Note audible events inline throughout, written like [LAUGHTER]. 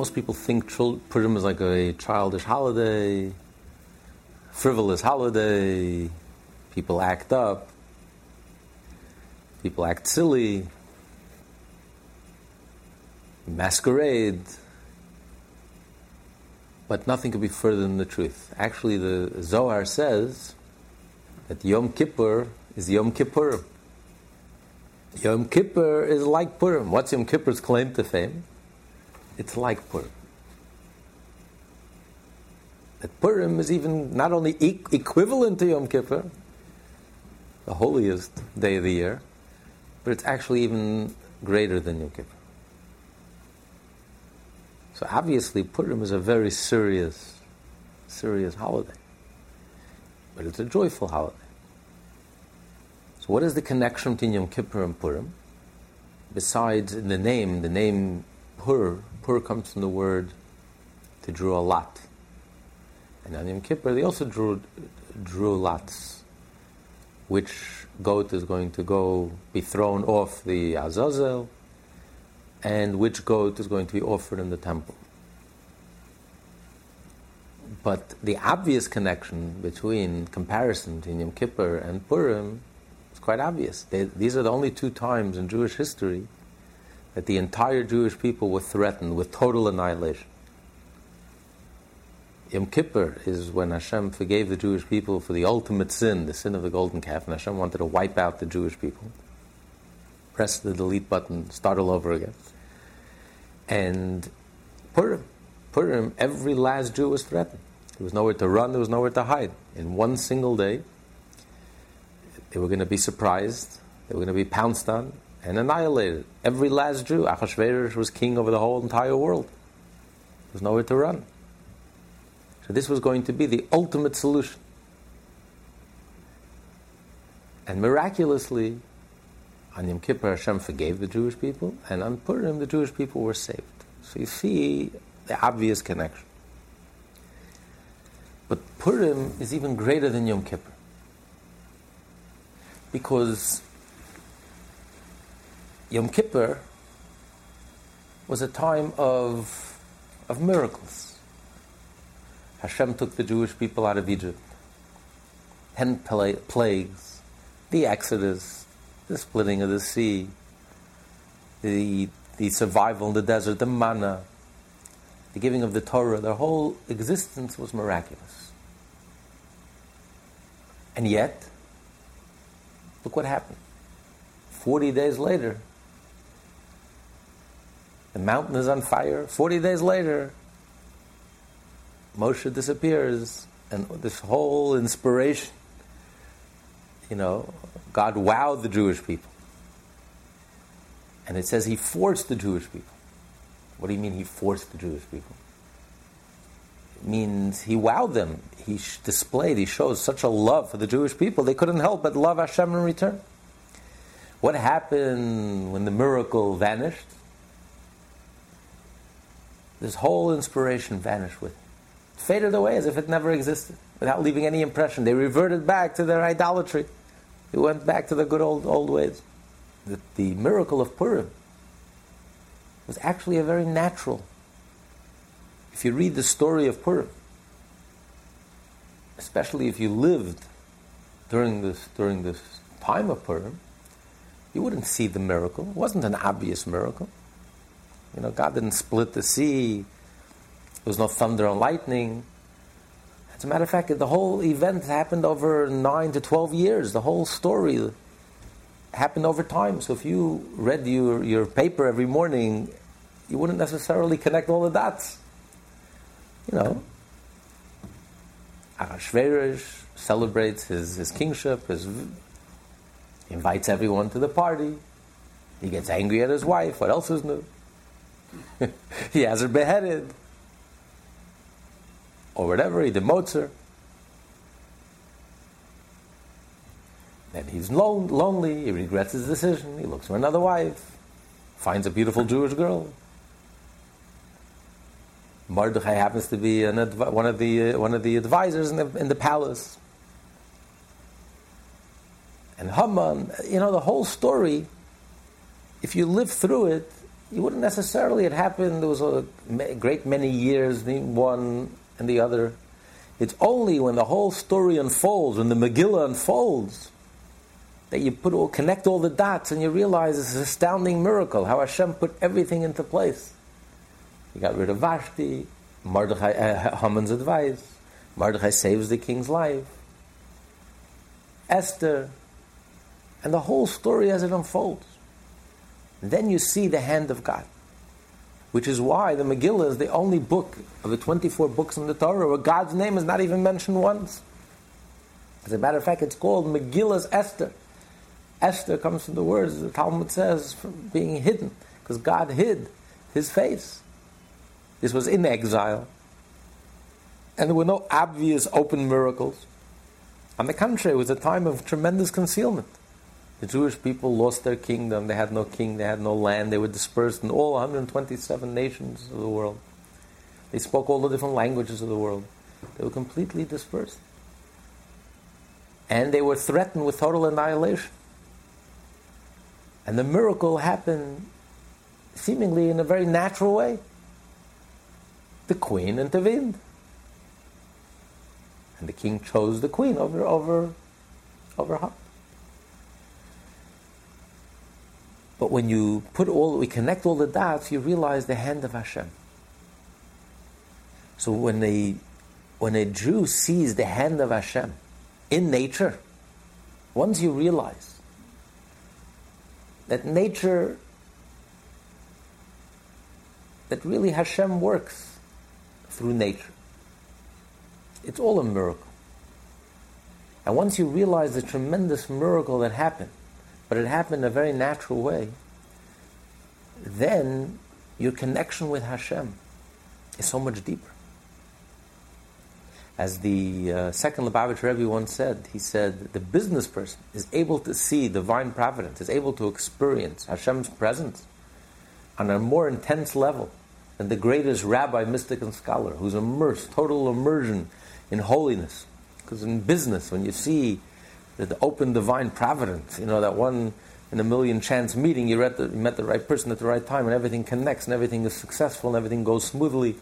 most people think Purim is like a childish holiday, frivolous holiday. People act up. People act silly. Masquerade. But nothing could be further than the truth. Actually, the Zohar says that Yom Kippur is Yom Kippur. Yom Kippur is like Purim. What's Yom Kippur's claim to fame? It's like Purim. That Purim is even not only e- equivalent to Yom Kippur, the holiest day of the year, but it's actually even greater than Yom Kippur. So obviously, Purim is a very serious, serious holiday, but it's a joyful holiday. So, what is the connection between Yom Kippur and Purim? Besides the name, the name Pur, Pur comes from the word to draw a lot. And on Yom Kippur, they also drew, drew lots. Which goat is going to go be thrown off the Azazel, and which goat is going to be offered in the temple. But the obvious connection between comparison between Yom Kippur and Purim is quite obvious. They, these are the only two times in Jewish history that the entire Jewish people were threatened with total annihilation. Yom Kippur is when Hashem forgave the Jewish people for the ultimate sin, the sin of the golden calf, and Hashem wanted to wipe out the Jewish people. Press the delete button, start all over again. And Purim, Purim, every last Jew was threatened. There was nowhere to run, there was nowhere to hide. In one single day, they were going to be surprised, they were going to be pounced on, and annihilated. Every last Jew, Achashverosh was king over the whole entire world. There was nowhere to run. So this was going to be the ultimate solution. And miraculously, on Yom Kippur, Hashem forgave the Jewish people, and on Purim, the Jewish people were saved. So you see the obvious connection. But Purim is even greater than Yom Kippur. Because Yom Kippur was a time of, of miracles. Hashem took the Jewish people out of Egypt. Ten plagues, the Exodus, the splitting of the sea, the, the survival in the desert, the manna, the giving of the Torah, their whole existence was miraculous. And yet, look what happened. Forty days later, the mountain is on fire. Forty days later, Moshe disappears, and this whole inspiration, you know, God wowed the Jewish people. And it says he forced the Jewish people. What do you mean he forced the Jewish people? It means he wowed them. He displayed, he shows such a love for the Jewish people, they couldn't help but love Hashem in return. What happened when the miracle vanished? This whole inspiration vanished with it. Faded away as if it never existed, without leaving any impression. They reverted back to their idolatry. They went back to the good old old ways. The, the miracle of Purim was actually a very natural. If you read the story of Purim, especially if you lived during this during this time of Purim, you wouldn't see the miracle. It wasn't an obvious miracle. You know, God didn't split the sea. There was no thunder and lightning. As a matter of fact, the whole event happened over nine to twelve years. The whole story happened over time. So if you read your, your paper every morning, you wouldn't necessarily connect all the dots. You know, Ahasuerus celebrates his, his kingship, his, invites everyone to the party. He gets angry at his wife. What else is new? [LAUGHS] he has her beheaded. Or whatever, he demotes her. Then he's lone, lonely, he regrets his decision, he looks for another wife, finds a beautiful Jewish girl. Mordechai happens to be adv- one, of the, uh, one of the advisors in the, in the palace. And Haman, you know, the whole story, if you live through it, you wouldn't necessarily, it happened, there was a great many years, one and the other. It's only when the whole story unfolds, when the Megillah unfolds, that you put all, connect all the dots and you realize it's an astounding miracle how Hashem put everything into place. He got rid of Vashti, Mordechai, uh, Haman's advice, Mordechai saves the king's life, Esther, and the whole story as it unfolds. Then you see the hand of God. Which is why the Megillah is the only book of the 24 books in the Torah where God's name is not even mentioned once. As a matter of fact, it's called Megillas Esther. Esther comes from the words the Talmud says from being hidden, because God hid his face. This was in exile. And there were no obvious open miracles. On the contrary, it was a time of tremendous concealment. The Jewish people lost their kingdom. They had no king, they had no land. They were dispersed in all 127 nations of the world. They spoke all the different languages of the world. They were completely dispersed. And they were threatened with total annihilation. And the miracle happened seemingly in a very natural way. The queen intervened. And the king chose the queen over, over, over her. But when you put all, we connect all the dots, you realize the hand of Hashem. So when a, when a Jew sees the hand of Hashem in nature, once you realize that nature, that really Hashem works through nature. It's all a miracle. And once you realize the tremendous miracle that happened, but it happened in a very natural way, then your connection with Hashem is so much deeper. As the uh, second Lubavitch Rebbe once said, he said, the business person is able to see divine providence, is able to experience Hashem's presence on a more intense level than the greatest rabbi, mystic, and scholar who's immersed, total immersion in holiness. Because in business, when you see the open divine providence, you know, that one in a million chance meeting, you, the, you met the right person at the right time, and everything connects, and everything is successful, and everything goes smoothly.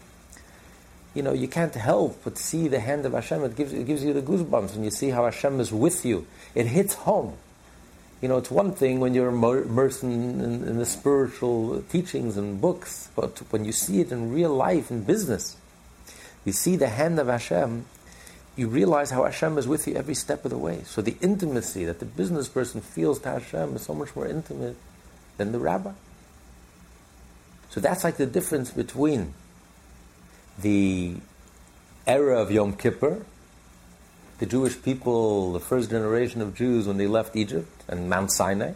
You know, you can't help but see the hand of Hashem. It gives, it gives you the goosebumps when you see how Hashem is with you. It hits home. You know, it's one thing when you're immersed in, in, in the spiritual teachings and books, but when you see it in real life, in business, you see the hand of Hashem, you realize how Hashem is with you every step of the way. So the intimacy that the business person feels to Hashem is so much more intimate than the rabbi. So that's like the difference between the era of Yom Kippur, the Jewish people, the first generation of Jews when they left Egypt and Mount Sinai,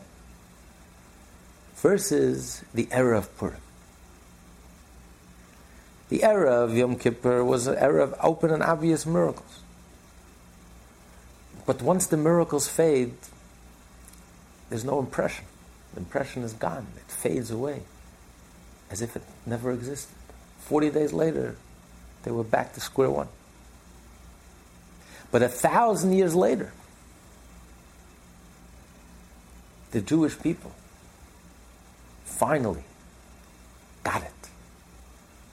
versus the era of Purim. The era of Yom Kippur was an era of open and obvious miracles. But once the miracles fade, there's no impression. The impression is gone. It fades away as if it never existed. 40 days later, they were back to square one. But a thousand years later, the Jewish people finally got it.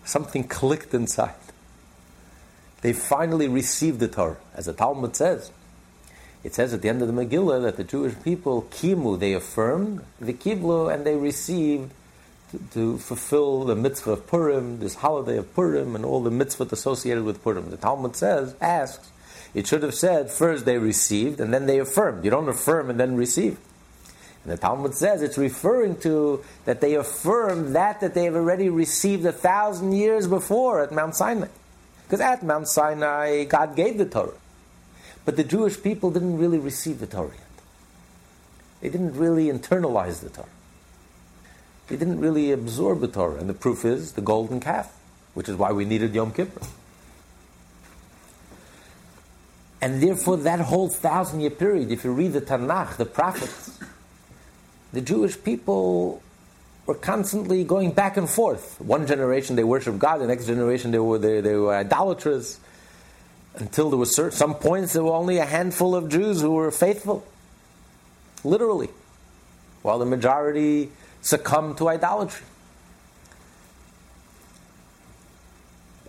Something clicked inside. They finally received the Torah. As the Talmud says, it says at the end of the Megillah that the Jewish people, kimu, they affirmed, the kiblu, and they received to, to, fulfill the mitzvah of Purim, this holiday of Purim, and all the mitzvah associated with Purim. The Talmud says, asks, it should have said first they received and then they affirmed. You don't affirm and then receive. And the Talmud says it's referring to that they affirm that that they have already received a thousand years before at Mount Sinai. Because at Mount Sinai, God gave the Torah. But the Jewish people didn't really receive the Torah yet. They didn't really internalize the Torah. They didn't really absorb the Torah. And the proof is the golden calf, which is why we needed Yom Kippur. And therefore, that whole thousand year period, if you read the Tanakh, the prophets, the Jewish people were constantly going back and forth. One generation they worshiped God, the next generation they were, they, they were idolaters until there were certain, some points there were only a handful of Jews who were faithful, literally, while the majority succumbed to idolatry.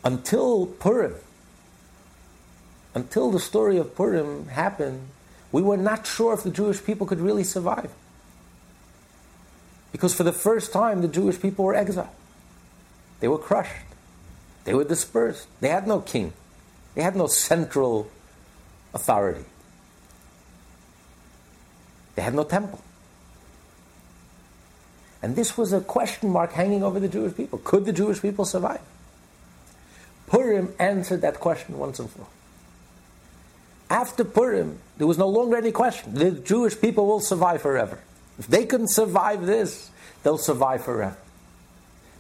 Until Purim, until the story of Purim happened, we were not sure if the Jewish people could really survive. Because for the first time, the Jewish people were exiled. They were crushed. They were dispersed. They had no king. They had no central authority. They had no temple. And this was a question mark hanging over the Jewish people. Could the Jewish people survive? Purim answered that question once and for all. After Purim, there was no longer any question. The Jewish people will survive forever. If they can survive this, they'll survive forever.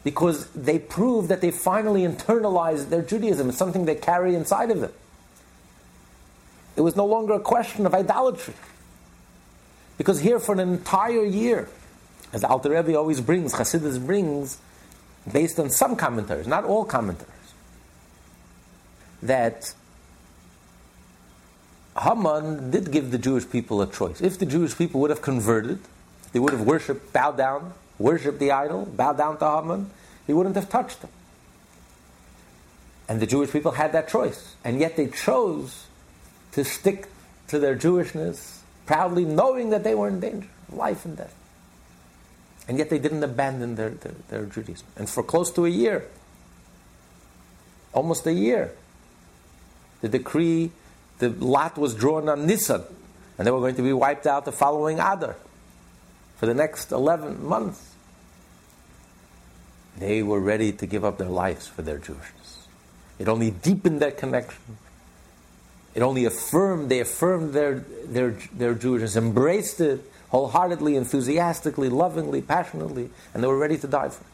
Because they prove that they finally internalized their Judaism. It's something they carry inside of them. It was no longer a question of idolatry. Because here, for an entire year, as Alter Rebbe always brings, Hasidus brings, based on some commentaries, not all commentaries, that Haman did give the Jewish people a choice. If the Jewish people would have converted, they would have worshipped, bowed down, worshipped the idol, bow down to Haman, he wouldn't have touched them. And the Jewish people had that choice. And yet they chose to stick to their Jewishness, proudly knowing that they were in danger, life and death. And yet they didn't abandon their, their, their Judaism. And for close to a year, almost a year, the decree, the lot was drawn on Nisan, and they were going to be wiped out the following Adar for the next 11 months. They were ready to give up their lives for their Jewishness. It only deepened that connection. It only affirmed, they affirmed their, their, their Jewishness, embraced it wholeheartedly, enthusiastically, lovingly, passionately, and they were ready to die for it.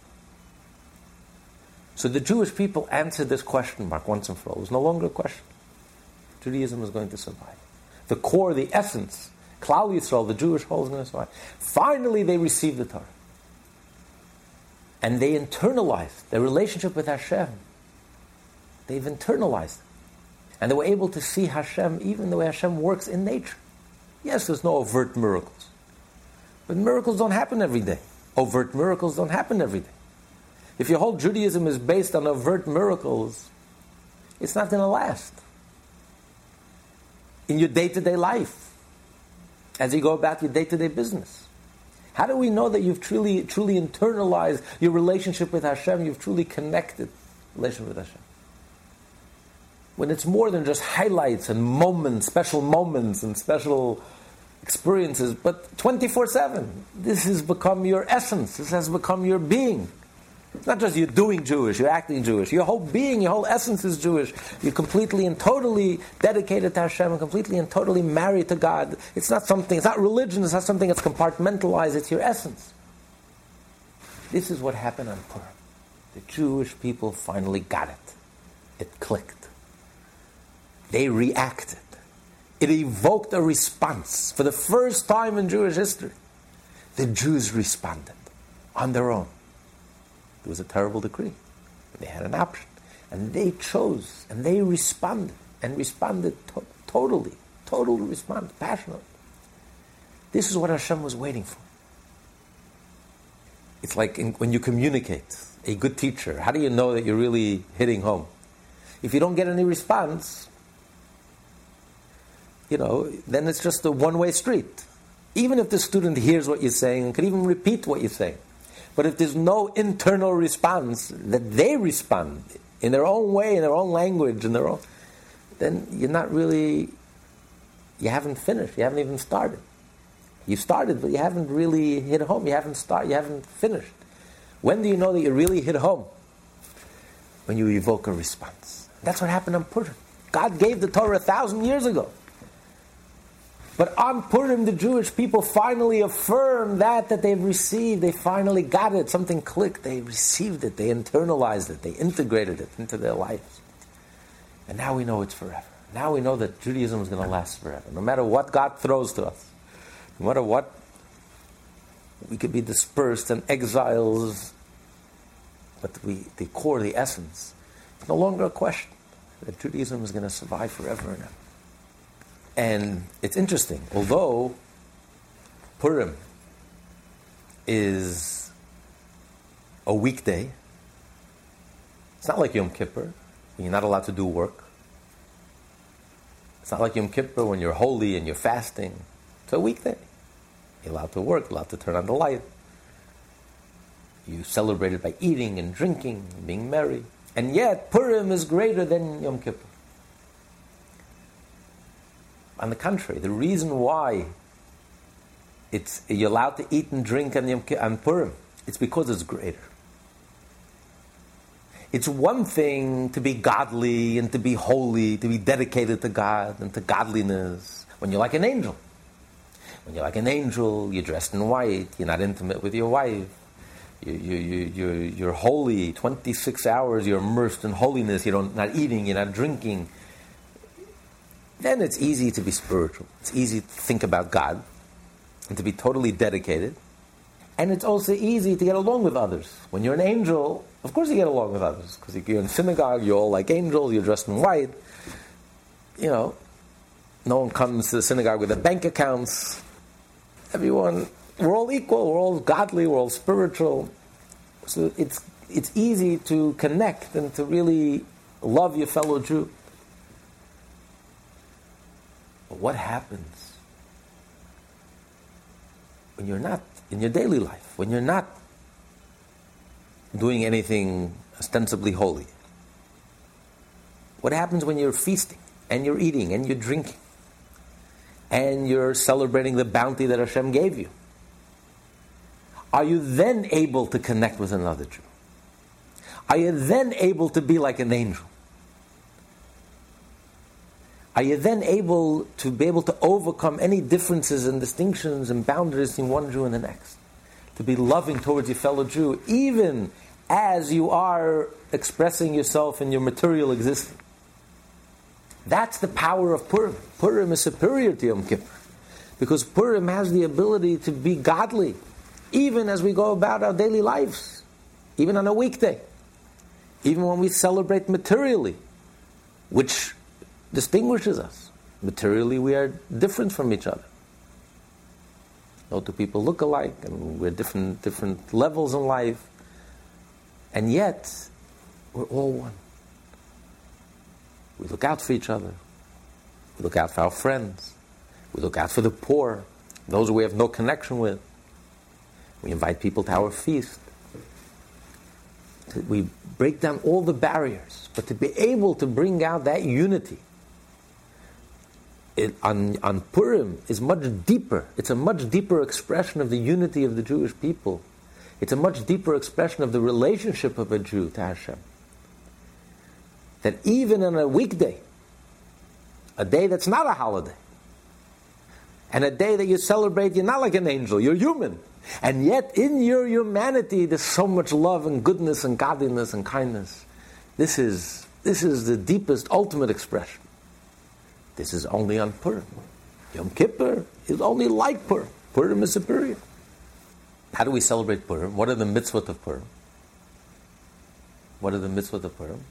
So the Jewish people answered this question mark once and for all. It was no longer a question. Judaism was going to survive. The core, the essence, Klal Yisrael, the Jewish whole, is going to survive. Finally, they received the Torah. And they internalized their relationship with Hashem. They've internalized. And they were able to see Hashem even the way Hashem works in nature. Yes, there's no overt miracles. But miracles don't happen every day. Overt miracles don't happen every day. If your whole Judaism is based on overt miracles, it's not going to last. In your day to day life, as you go about your day to day business. How do we know that you've truly, truly internalized your relationship with Hashem? You've truly connected relationship with Hashem. When it's more than just highlights and moments, special moments and special experiences, but 24 7. This has become your essence. This has become your being. Not just you're doing Jewish, you're acting Jewish. Your whole being, your whole essence is Jewish. You're completely and totally dedicated to Hashem and completely and totally married to God. It's not something, it's not religion, it's not something that's compartmentalized, it's your essence. This is what happened on Purim. The Jewish people finally got it. It clicked. They reacted. It evoked a response. For the first time in Jewish history, the Jews responded on their own. It was a terrible decree. They had an option. And they chose, and they responded, and responded to- totally, totally responded, passionately. This is what Hashem was waiting for. It's like in, when you communicate, a good teacher, how do you know that you're really hitting home? If you don't get any response, you know, then it's just a one way street. Even if the student hears what you're saying and can even repeat what you're saying. But if there's no internal response, that they respond in their own way, in their own language, in their own, then you're not really, you haven't finished, you haven't even started. You started, but you haven't really hit home. You haven't started, you haven't finished. When do you know that you really hit home? When you evoke a response. That's what happened on Purim. God gave the Torah a thousand years ago. But on Purim, the Jewish people finally affirmed that that they've received. They finally got it. Something clicked. They received it. They internalized it. They integrated it into their lives. And now we know it's forever. Now we know that Judaism is going to last forever. No matter what God throws to us, no matter what, we could be dispersed and exiles, but we, the core, the essence, it's no longer a question that Judaism is going to survive forever and ever. And it's interesting, although Purim is a weekday, it's not like Yom Kippur. You're not allowed to do work. It's not like Yom Kippur when you're holy and you're fasting. It's a weekday. You're allowed to work, allowed to turn on the light. You celebrate it by eating and drinking, and being merry. And yet, Purim is greater than Yom Kippur. On the contrary, the reason why it's, you're allowed to eat and drink on, Yom on Purim, it's because it's greater. It's one thing to be godly and to be holy, to be dedicated to God and to godliness when you're like an angel. When you're like an angel, you're dressed in white, you're not intimate with your wife, you, you, you, you're, you're holy 26 hours, you're immersed in holiness, you're not eating, you're not drinking. Then it's easy to be spiritual. It's easy to think about God and to be totally dedicated. And it's also easy to get along with others. When you're an angel, of course you get along with others because you're in synagogue, you're all like angels, you're dressed in white. You know, no one comes to the synagogue with their bank accounts. Everyone we're all equal, we're all godly, we're all spiritual. So it's, it's easy to connect and to really love your fellow Jew. But what happens when you're not in your daily life, when you're not doing anything ostensibly holy? What happens when you're feasting and you're eating and you're drinking and you're celebrating the bounty that Hashem gave you? are you then able to connect with another Jew? Are you then able to be like an angel? Are you then able to be able to overcome any differences and distinctions and boundaries between one Jew and the next? To be loving towards your fellow Jew, even as you are expressing yourself in your material existence. That's the power of Purim. Purim is superior to Yom Kippur because Purim has the ability to be godly even as we go about our daily lives, even on a weekday, even when we celebrate materially, which distinguishes us. Materially, we are different from each other. No two people look alike, and we're different, different levels in life, and yet we're all one. We look out for each other. We look out for our friends. We look out for the poor, those we have no connection with. We invite people to our feast. We break down all the barriers, but to be able to bring out that unity it, on, on Purim is much deeper. It's a much deeper expression of the unity of the Jewish people. It's a much deeper expression of the relationship of a Jew to Hashem. That even on a weekday, a day that's not a holiday, and a day that you celebrate, you're not like an angel, you're human. And yet, in your humanity, there's so much love and goodness and godliness and kindness. This is, this is the deepest, ultimate expression. This is only on Purim. Yom Kippur is only like Purim. Purim is superior. How do we celebrate Purim? What are the mitzvot of Purim? What are the mitzvot of Purim?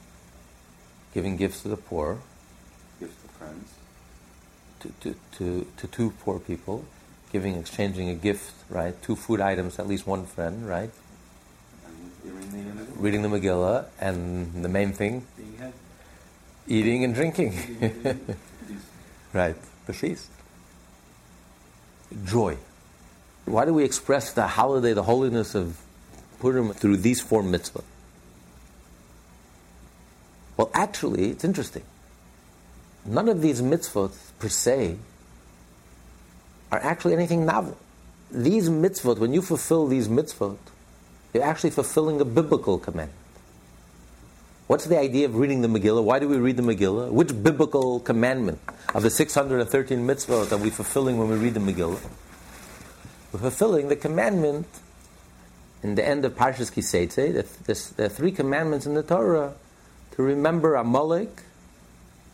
Giving gifts to the poor. Gifts to friends. To, to, to, to two poor people giving, exchanging a gift, right? Two food items, at least one friend, right? Reading the Megillah, and the main thing, eating and drinking. [LAUGHS] right, the. Joy. Why do we express the holiday, the holiness of Purim through these four mitzvahs? Well, actually, it's interesting. None of these mitzvot per se are actually anything novel. These mitzvot, when you fulfill these mitzvot, you're actually fulfilling a biblical command. What's the idea of reading the Megillah? Why do we read the Megillah? Which biblical commandment of the 613 mitzvot are we fulfilling when we read the Megillah? We're fulfilling the commandment in the end of Parshas Ki Seitzei. There are three commandments in the Torah to remember Amalek,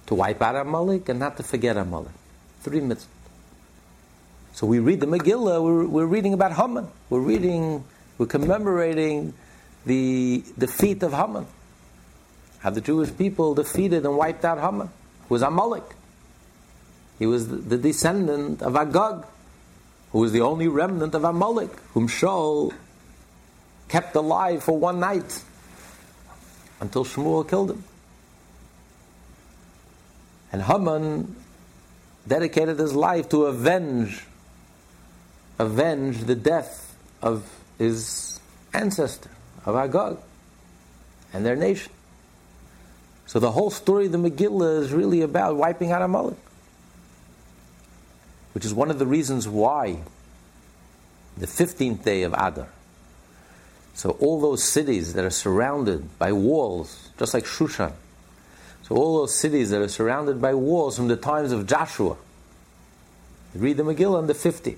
to wipe out Amalek, and not to forget Amalek. Three mitzvot. So we read the Megillah, we're, we're reading about Haman. We're reading, we're commemorating the defeat of Haman. How the Jewish people defeated and wiped out Haman, who was Amalek. He was the, descendant of Agag, who was the only remnant of Amalek, whom Shaul kept alive for one night until Shmuel killed him. And Haman dedicated his life to avenge, avenge the death of his ancestor, of Agag, and their nation. So the whole story of the Megillah is really about wiping out Amalek, which is one of the reasons why the 15th day of Adar, so all those cities that are surrounded by walls, just like Shushan, so all those cities that are surrounded by walls from the times of Joshua, read the Megillah on the 15th,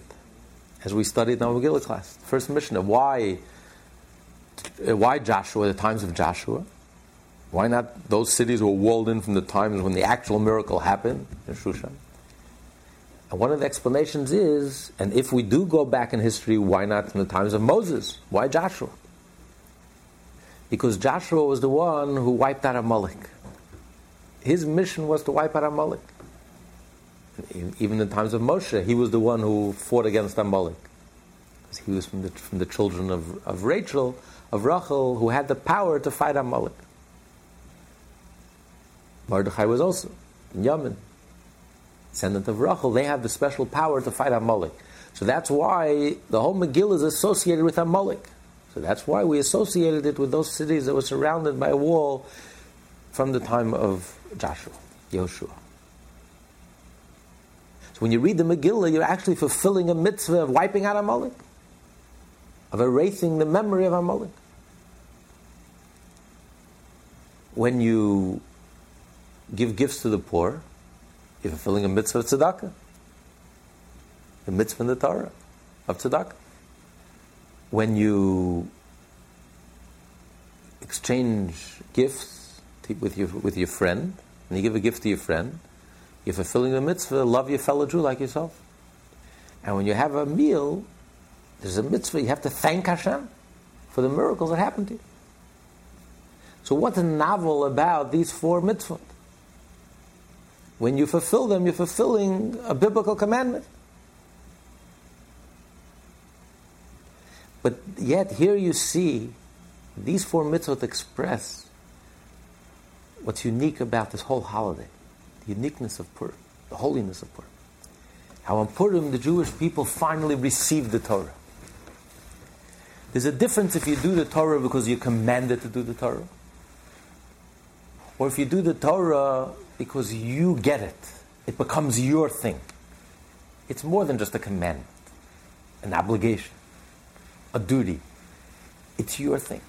as we studied in our Megillah class. First mission of why, why Joshua, the times of Joshua? Why not those cities were walled in from the times when the actual miracle happened in Shushan? And one of the explanations is, and if we do go back in history, why not from the times of Moses? Why Joshua? Because Joshua was the one who wiped out Amalek. His mission was to wipe out Amalek. Even in the times of Moshe, he was the one who fought against Amalek. Because he was from the, from the children of, of Rachel, of Rachel, who had the power to fight Amalek. Mordechai was also in Yemen, descendant of Rachel. They have the special power to fight Amalek. So that's why the whole Megillah is associated with Amalek. So that's why we associated it with those cities that were surrounded by a wall from the time of Joshua, Yoshua. So when you read the Megillah, you're actually fulfilling a mitzvah of wiping out Amalek, of erasing the memory of Amalek. When you give gifts to the poor, you're fulfilling a mitzvah of tzedakah, the mitzvah in the Torah of tzedakah when you exchange gifts with your, with your friend, and you give a gift to your friend, you're fulfilling the mitzvah, love your fellow Jew like yourself. And when you have a meal, there's a mitzvah, you have to thank Hashem for the miracles that happened to you. So what's novel about these four mitzvot? When you fulfill them, you're fulfilling a biblical commandment. But yet, here you see these four mitzvot express what's unique about this whole holiday the uniqueness of Purim, the holiness of Purim. How on Purim the Jewish people finally received the Torah. There's a difference if you do the Torah because you're commanded to do the Torah, or if you do the Torah because you get it, it becomes your thing. It's more than just a commandment, an obligation a duty. It's your thing.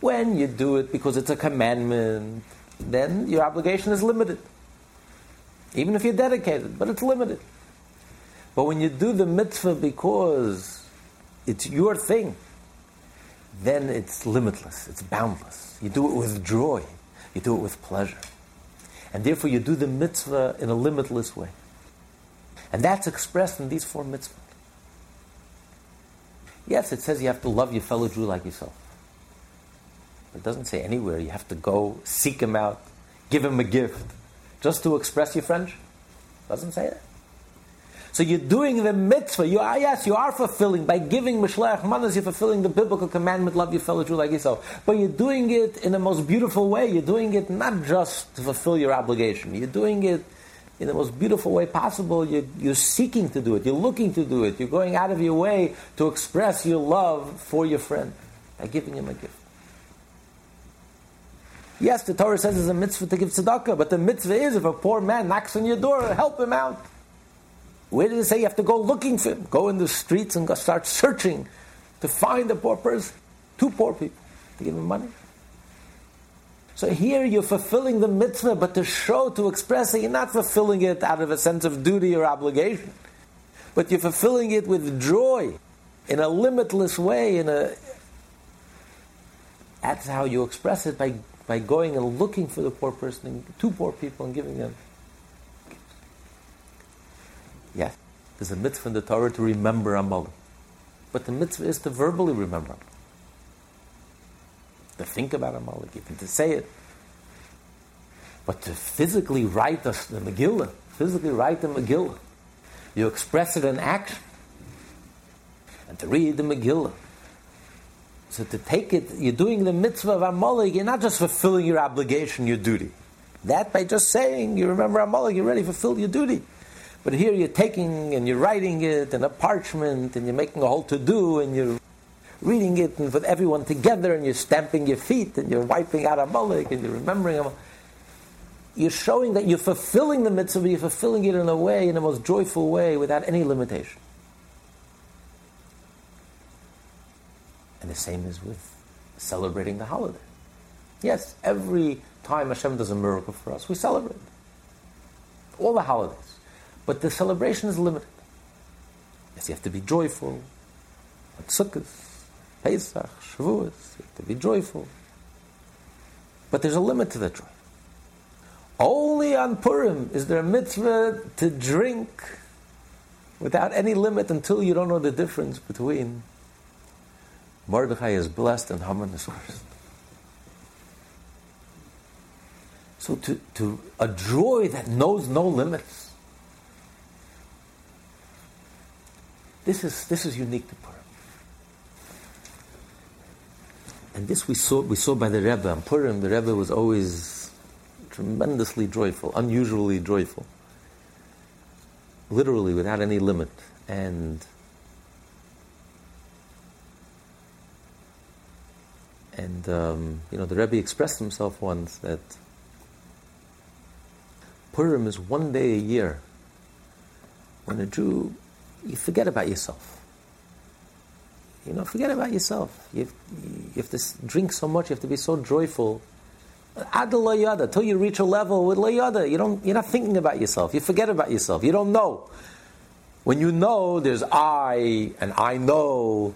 When you do it because it's a commandment, then your obligation is limited. Even if you're dedicated, but it's limited. But when you do the mitzvah because it's your thing, then it's limitless, it's boundless. You do it with joy, you do it with pleasure. And therefore, you do the mitzvah in a limitless way. And that's expressed in these four mitzvahs. Yes, it says you have to love your fellow Jew like yourself. It doesn't say anywhere you have to go seek him out, give him a gift, just to express your friendship. It doesn't say that. So you're doing the mitzvah. You are yes, you are fulfilling by giving mishloach manos. You're fulfilling the biblical commandment: love your fellow Jew like yourself. But you're doing it in the most beautiful way. You're doing it not just to fulfill your obligation. You're doing it in the most beautiful way possible. You're, you're, seeking to do it. You're looking to do it. You're going out of your way to express your love for your friend by giving him a gift. Yes, the Torah says it's a mitzvah to give tzedakah, but the mitzvah is if a poor man knocks on your door, help him out. Where did it say you have to go looking for him? Go in the streets and start searching to find a poor person, two poor people, to give him money. So here you're fulfilling the mitzvah, but to show, to express it, you're not fulfilling it out of a sense of duty or obligation, but you're fulfilling it with joy, in a limitless way. In a that's how you express it by by going and looking for the poor person, and two poor people, and giving them. Yes, there's a mitzvah in the Torah to remember Amalek, but the mitzvah is to verbally remember to think about Amalek, even to say it. But to physically write the, the Megillah, physically write the Megillah, you express it in action. And to read the Megillah. So to take it, you're doing the mitzvah of Amalek, you're not just fulfilling your obligation, your duty. That by just saying, you remember Amalek, you already fulfilled your duty. But here you're taking and you're writing it in a parchment and you're making a whole to do and you're reading it and with everyone together and you're stamping your feet and you're wiping out Amalek and you're remembering Amalek. You're showing that you're fulfilling the mitzvah, but you're fulfilling it in a way, in the most joyful way, without any limitation. And the same is with celebrating the holiday. Yes, every time Hashem does a miracle for us, we celebrate. All the holidays. But the celebration is limited. Yes, you have to be joyful. At Sukkot, Pesach, Shavuos, you have to be joyful. But there's a limit to the joy. Only on Purim is there a mitzvah to drink without any limit until you don't know the difference between Mordechai is blessed and Haman is cursed. So to, to a joy that knows no limits. This is, this is unique to Purim. And this we saw, we saw by the Rebbe. On Purim, the Rebbe was always tremendously joyful, unusually joyful. Literally, without any limit. And and um, you know, the Rebbe expressed himself once that Purim is one day a year when a Jew, you forget about yourself. You know, forget about yourself. You have, you have to drink so much, you have to be so joyful. Ad yada, till you reach a level with yada, you don't, you're not thinking about yourself. You forget about yourself. You don't know. When you know, there's I, and I know.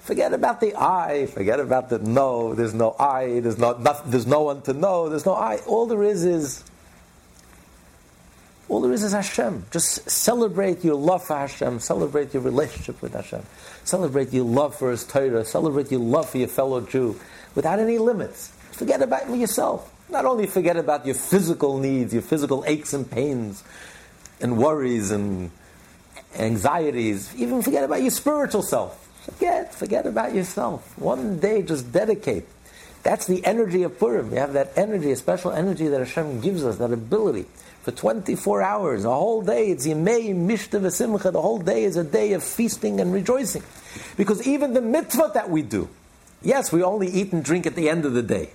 Forget about the I. Forget about the no. There's no I. There's no, there's no one to know. There's no I. All there is is all there is is Hashem. Just celebrate your love for Hashem. Celebrate your relationship with Hashem. Celebrate your love for His Torah. Celebrate your love for your fellow Jew without any limits. Forget about yourself. Not only forget about your physical needs, your physical aches and pains, and worries and anxieties. Even forget about your spiritual self. Forget, forget about yourself. One day, just dedicate. That's the energy of Purim. You have that energy, a special energy that Hashem gives us, that ability for 24 hours, a whole day. It's Yemei Mishta V'Simcha. The whole day is a day of feasting and rejoicing. Because even the mitzvah that we do, yes, we only eat and drink at the end of the day.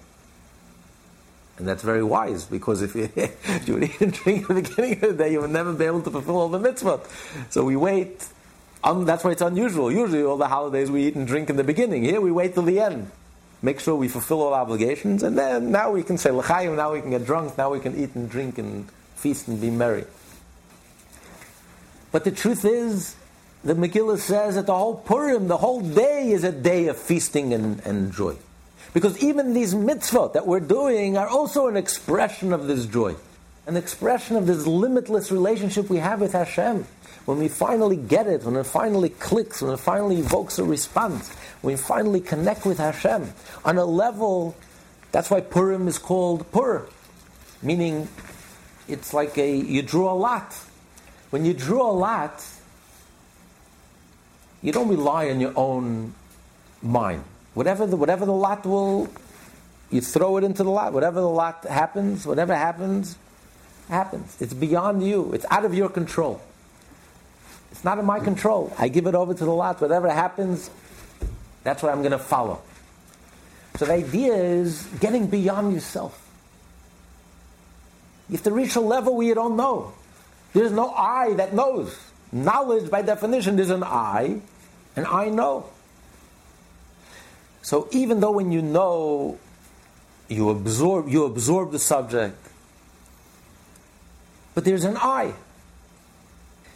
And that's very wise, because if you, [LAUGHS] if you would eat and drink at the beginning of the day, you would never be able to fulfill all the mitzvah. So we wait. Um, that's why it's unusual. Usually, all the holidays we eat and drink in the beginning. Here, we wait till the end. Make sure we fulfill all obligations, and then now we can say l'chaim. Now we can get drunk. Now we can eat and drink and feast and be merry. But the truth is, the Megillah says that the whole Purim, the whole day is a day of feasting and, and joy. Because even these mitzvot that we're doing are also an expression of this joy, an expression of this limitless relationship we have with Hashem. When we finally get it, when it finally clicks, when it finally evokes a response, when we finally connect with Hashem on a level, that's why Purim is called Pur, meaning it's like a you draw a lot. When you draw a lot, you don't rely on your own mind. Whatever the whatever the lot will, you throw it into the lot. Whatever the lot happens, whatever happens, happens. It's beyond you. It's out of your control. It's not in my control. I give it over to the lot. Whatever happens, that's what I'm going to follow. So the idea is getting beyond yourself. You have to reach a level where you don't know. There's no I that knows. Knowledge, by definition, is an I, and I know. So even though when you know, you absorb, you absorb the subject, but there's an I.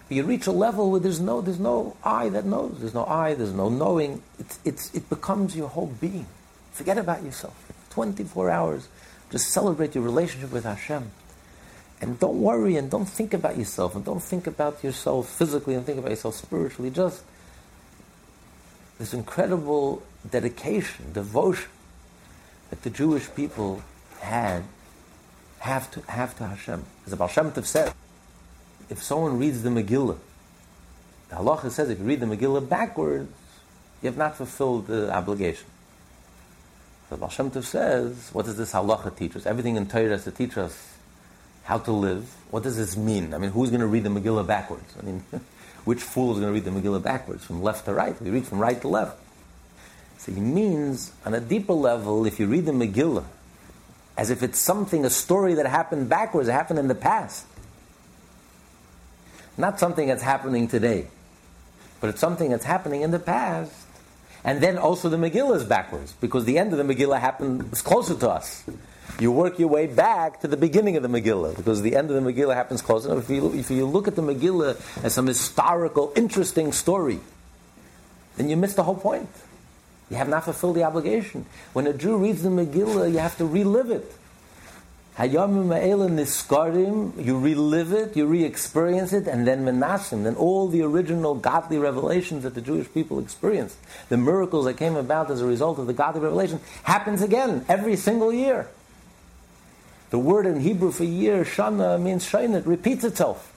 You reach a level where there's no, there's no I that knows. There's no I. There's no knowing. It's, it's, it becomes your whole being. Forget about yourself. 24 hours. Just celebrate your relationship with Hashem. And don't worry and don't think about yourself and don't think about yourself physically and think about yourself spiritually. Just this incredible dedication, devotion that the Jewish people had have to have to Hashem. As the Baal Shem Tov said, if someone reads the Megillah, the halacha says if you read the Megillah backwards, you have not fulfilled the obligation. The Baal Shem Tov says, what does this halacha teach us? Everything in Torah has to teach us how to live. What does this mean? I mean, who's going to read the Megillah backwards? I mean, [LAUGHS] which fool is going to read the Megillah backwards, from left to right? We read from right to left. So he means, on a deeper level, if you read the Megillah as if it's something, a story that happened backwards, it happened in the past. Not something that's happening today, but it's something that's happening in the past. And then also the Megillah is backwards, because the end of the Megillah happened was closer to us. You work your way back to the beginning of the Megillah, because the end of the Megillah happens closer. If you, if you look at the Megillah as some historical, interesting story, then you miss the whole point. You have not fulfilled the obligation. When a Jew reads the Megillah, you have to relive it. Hayamim nizkarim, you relive it, you re-experience it, and then menasim, then all the original godly revelations that the Jewish people experienced, the miracles that came about as a result of the godly revelation, happens again every single year. The word in Hebrew for year, shana, means shana, it repeats itself.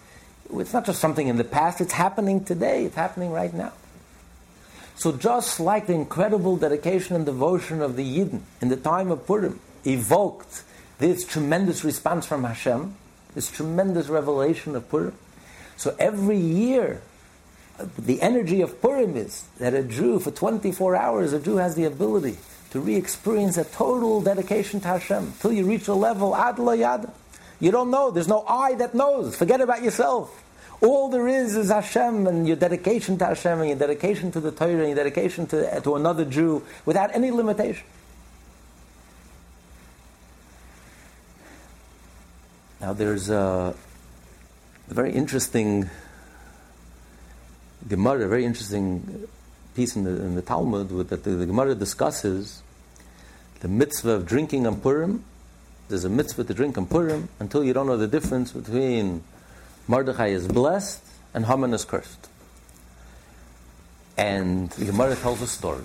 It's not just something in the past, it's happening today, it's happening right now. So just like the incredible dedication and devotion of the Yidden in the time of Purim evoked this tremendous response from Hashem, this tremendous revelation of Purim, so every year uh, the energy of Purim is that a Jew, for 24 hours, a Jew has the ability to re-experience a total dedication to Hashem till you reach a level ad yad. You don't know. There's no I that knows. Forget about yourself. All there is is Hashem and your dedication to Hashem and your dedication to the Torah and your dedication to, uh, to another Jew without any limitation. Now there's a, a very interesting Gemara, a very interesting piece in the, in the Talmud with, that the, the Gemara discusses the mitzvah of drinking on Purim. There's a mitzvah to drink on Purim until you don't know the difference between Mordechai is blessed and Haman is cursed. And the Gemara tells a story.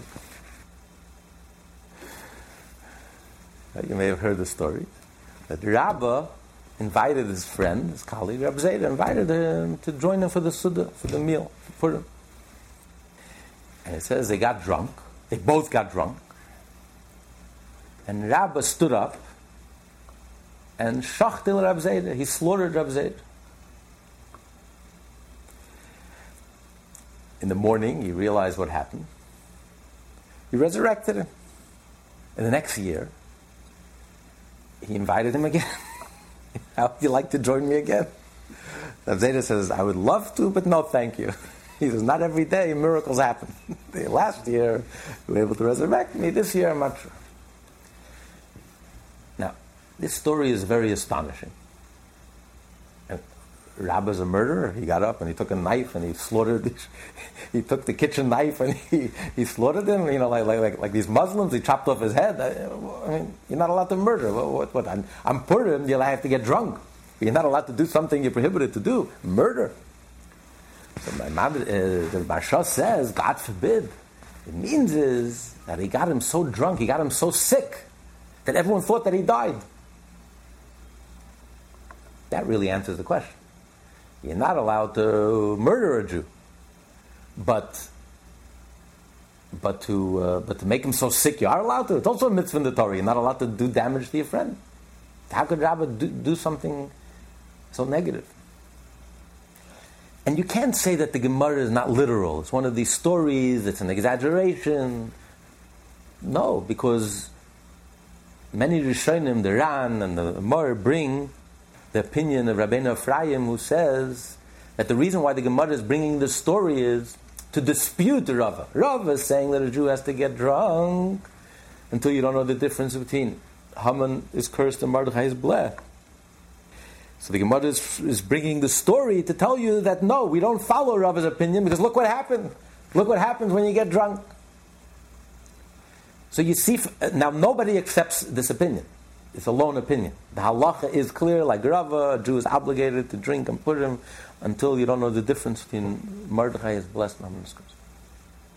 Uh, you may have heard the story that Rabbah invited his friend, his colleague, Rabbi Zera, invited him to join him for the Seudah, for the meal, for him. And it says they got drunk. They both got drunk. And Rabbah stood up and shachtil Rabbi Zera. He slaughtered Rabbi Zera. In the morning, he realized what happened. He resurrected him. And the next year, he invited him again. [LAUGHS] How would you like to join me again? Zera says, I would love to, but no thank you. [LAUGHS] He says, not every day miracles happen. [LAUGHS] Last year, you were able to resurrect me. This year, I'm not sure. Now, this story is very astonishing. And Rabba's a murderer. He got up and he took a knife and he slaughtered. [LAUGHS] he took the kitchen knife and he, he slaughtered him. You know, like, like like these Muslims. He chopped off his head. I, mean, you're not allowed to murder. What? what, what I'm, I'm. You'll have to get drunk. You're not allowed to do something you're prohibited to do. Murder. So my uh, the Maharsha says, God forbid. It means is that he got him so drunk, he got him so sick, that everyone thought that he died. That really answers the question. You're not allowed to murder a Jew, but but to uh, but to make him so sick, you are allowed to. It's also a mitzvah in the Torah. You're not allowed to do damage to your friend. How could Rabbah do, do something so negative? And you can't say that the Gemara is not literal. It's one of these stories. It's an exaggeration. No, because many Rishonim, the Ran and the Maor bring the opinion of Rabbeinu Ephraim, who says that the reason why the Gemara is bringing this story is to dispute the Rava. Rava is saying that a Jew has to get drunk until you don't know the difference between Haman is cursed and Mordechai is blessed. So the Gemara is, is, bringing the story to tell you that no, we don't follow Rava's opinion because look what happened. Look what happens when you get drunk. So you see, uh, now nobody accepts this opinion. It's a lone opinion. The halacha is clear, like Rava, a Jew is obligated to drink and put him until you don't know the difference between Mordechai is blessed and Haman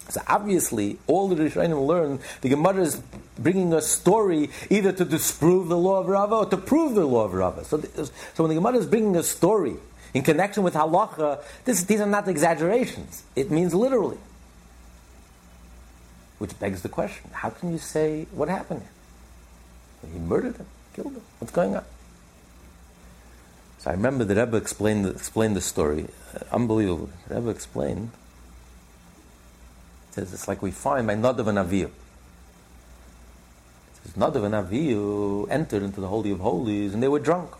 So obviously, all the Rishonim learn, the Gemara is bringing a story either to disprove the law of Rava or to prove the law of Rava. So, so when the Gemara is bringing a story in connection with halacha, this, these are not exaggerations. It means literally. Which begs the question, how can you say what happened? He murdered him, killed him. What's going on? So I remember the Rebbe explained, explained the story. Uh, unbelievable. The Rebbe explained. Says it's like we find by Nadav and Avihu. It says Nadav and Avihu entered into the Holy of Holies and they were drunk.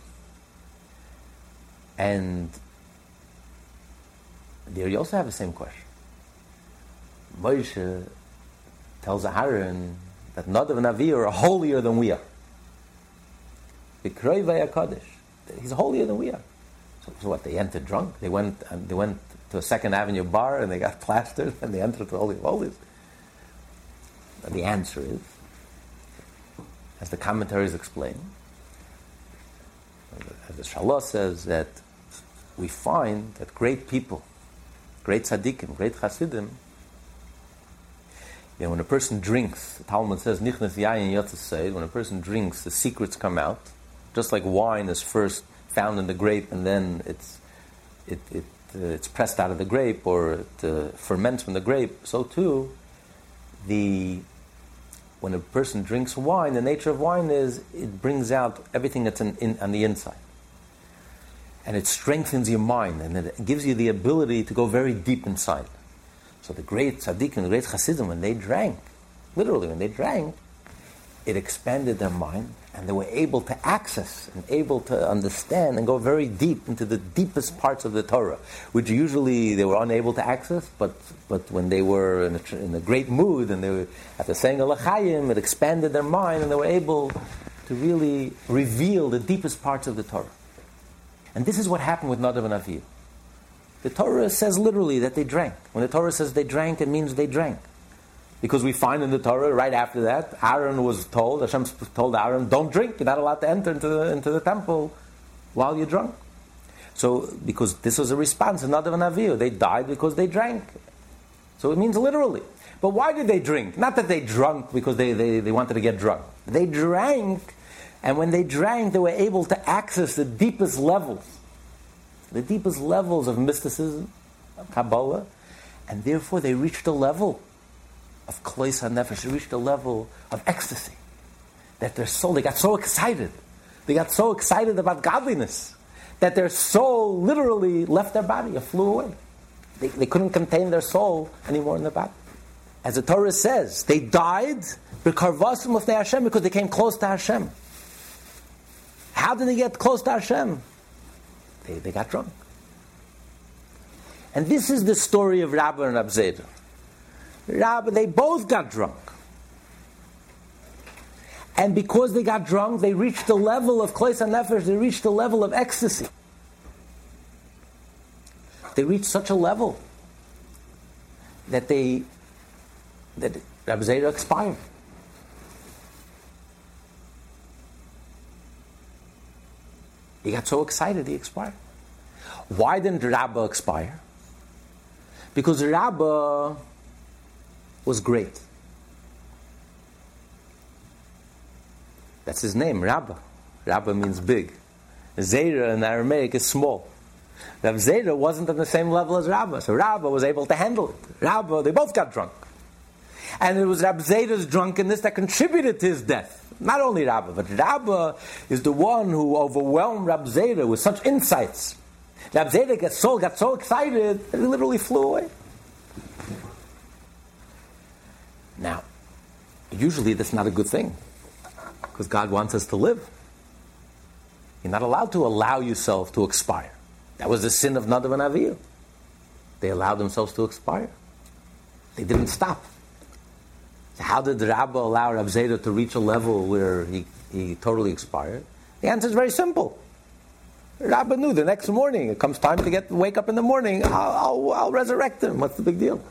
And there you also have the same question. Moshe tells Aaron that Nadav and Avihu are holier than we are. He's holier than we are. So, so, what? They entered drunk. They went and they went to a Second Avenue bar and they got [LAUGHS] plastered and they entered the Holy of Holies. And the answer is, as the commentaries explain, as the Shalah says, that we find that great people, great tzaddikim, great chassidim, you know, when a person drinks, the Talmud says, Nichnas yayin when a person drinks, the secrets come out. Just like wine is first found in the grape and then it's, it, it, it's pressed out of the grape or it uh, ferments from the grape, so too, the, when a person drinks wine, the nature of wine is it brings out everything that's in, on the inside. And it strengthens your mind and it gives you the ability to go very deep inside. So the great tzaddik and the great chassidim, when they drank, literally when they drank, it expanded their mind and they were able to access and able to understand and go very deep into the deepest parts of the Torah, which usually they were unable to access, but, but when they were in a, in a great mood and they were after saying Alachayim, it expanded their mind and they were able to really reveal the deepest parts of the Torah. And this is what happened with Nadav and Avihu. The Torah says literally that they drank. When the Torah says they drank, it means they drank. Because we find in the Torah, right after that, Aaron was told, Hashem told Aaron, don't drink, you're not allowed to enter into the, into the temple while you're drunk. So, because this was a response, another Avihu, they died because they drank. So it means literally. But why did they drink? Not that they drunk because they, they, they wanted to get drunk. They drank, and when they drank, they were able to access the deepest levels the deepest levels of mysticism, of Kabbalah, and therefore they reached a level of Klois HaNefesh, they reached a level of ecstasy. That their soul, they got so excited. They got so excited about godliness that their soul literally left their body, it flew away. They, they couldn't contain their soul anymore in their body. As the Torah says, they died Hashem because they came close to Hashem. How did they get close to Hashem? They, they got drunk. And this is the story of Rabba and. Rabba, they both got drunk. And because they got drunk, they reached the level of Klois Nefesh, they reached the level of ecstasy. They reached such a level that they that Rabbi Zera expired. He got so excited he expired. Why didn't Rabbah expire? Because Rabbah was great. That's his name, Rabbah. Rabbah means big. Zera in Aramaic is small. Rav Zera wasn't on the same level as Rabbah, so Rabbah was able to handle it. Rabbah, they both got drunk. And it was Rab Zera's drunkenness that contributed to his death. Not only Rabbah, but Rabbah is the one who overwhelmed Rab Zera with such insights. Rab Zera got so, got so excited that he literally flew away. Now, usually that's not a good thing because God wants us to live. You're not allowed to allow yourself to expire. That was the sin of Nadav and Avihu. They allowed themselves to expire. They didn't stop. So how did Rabbah allow Rab Zera to reach a level where he, he totally expired? The answer is very simple. Rabbah knew the next morning, it comes time to get wake up in the morning, I'll, I'll, I'll resurrect him. What's the big deal?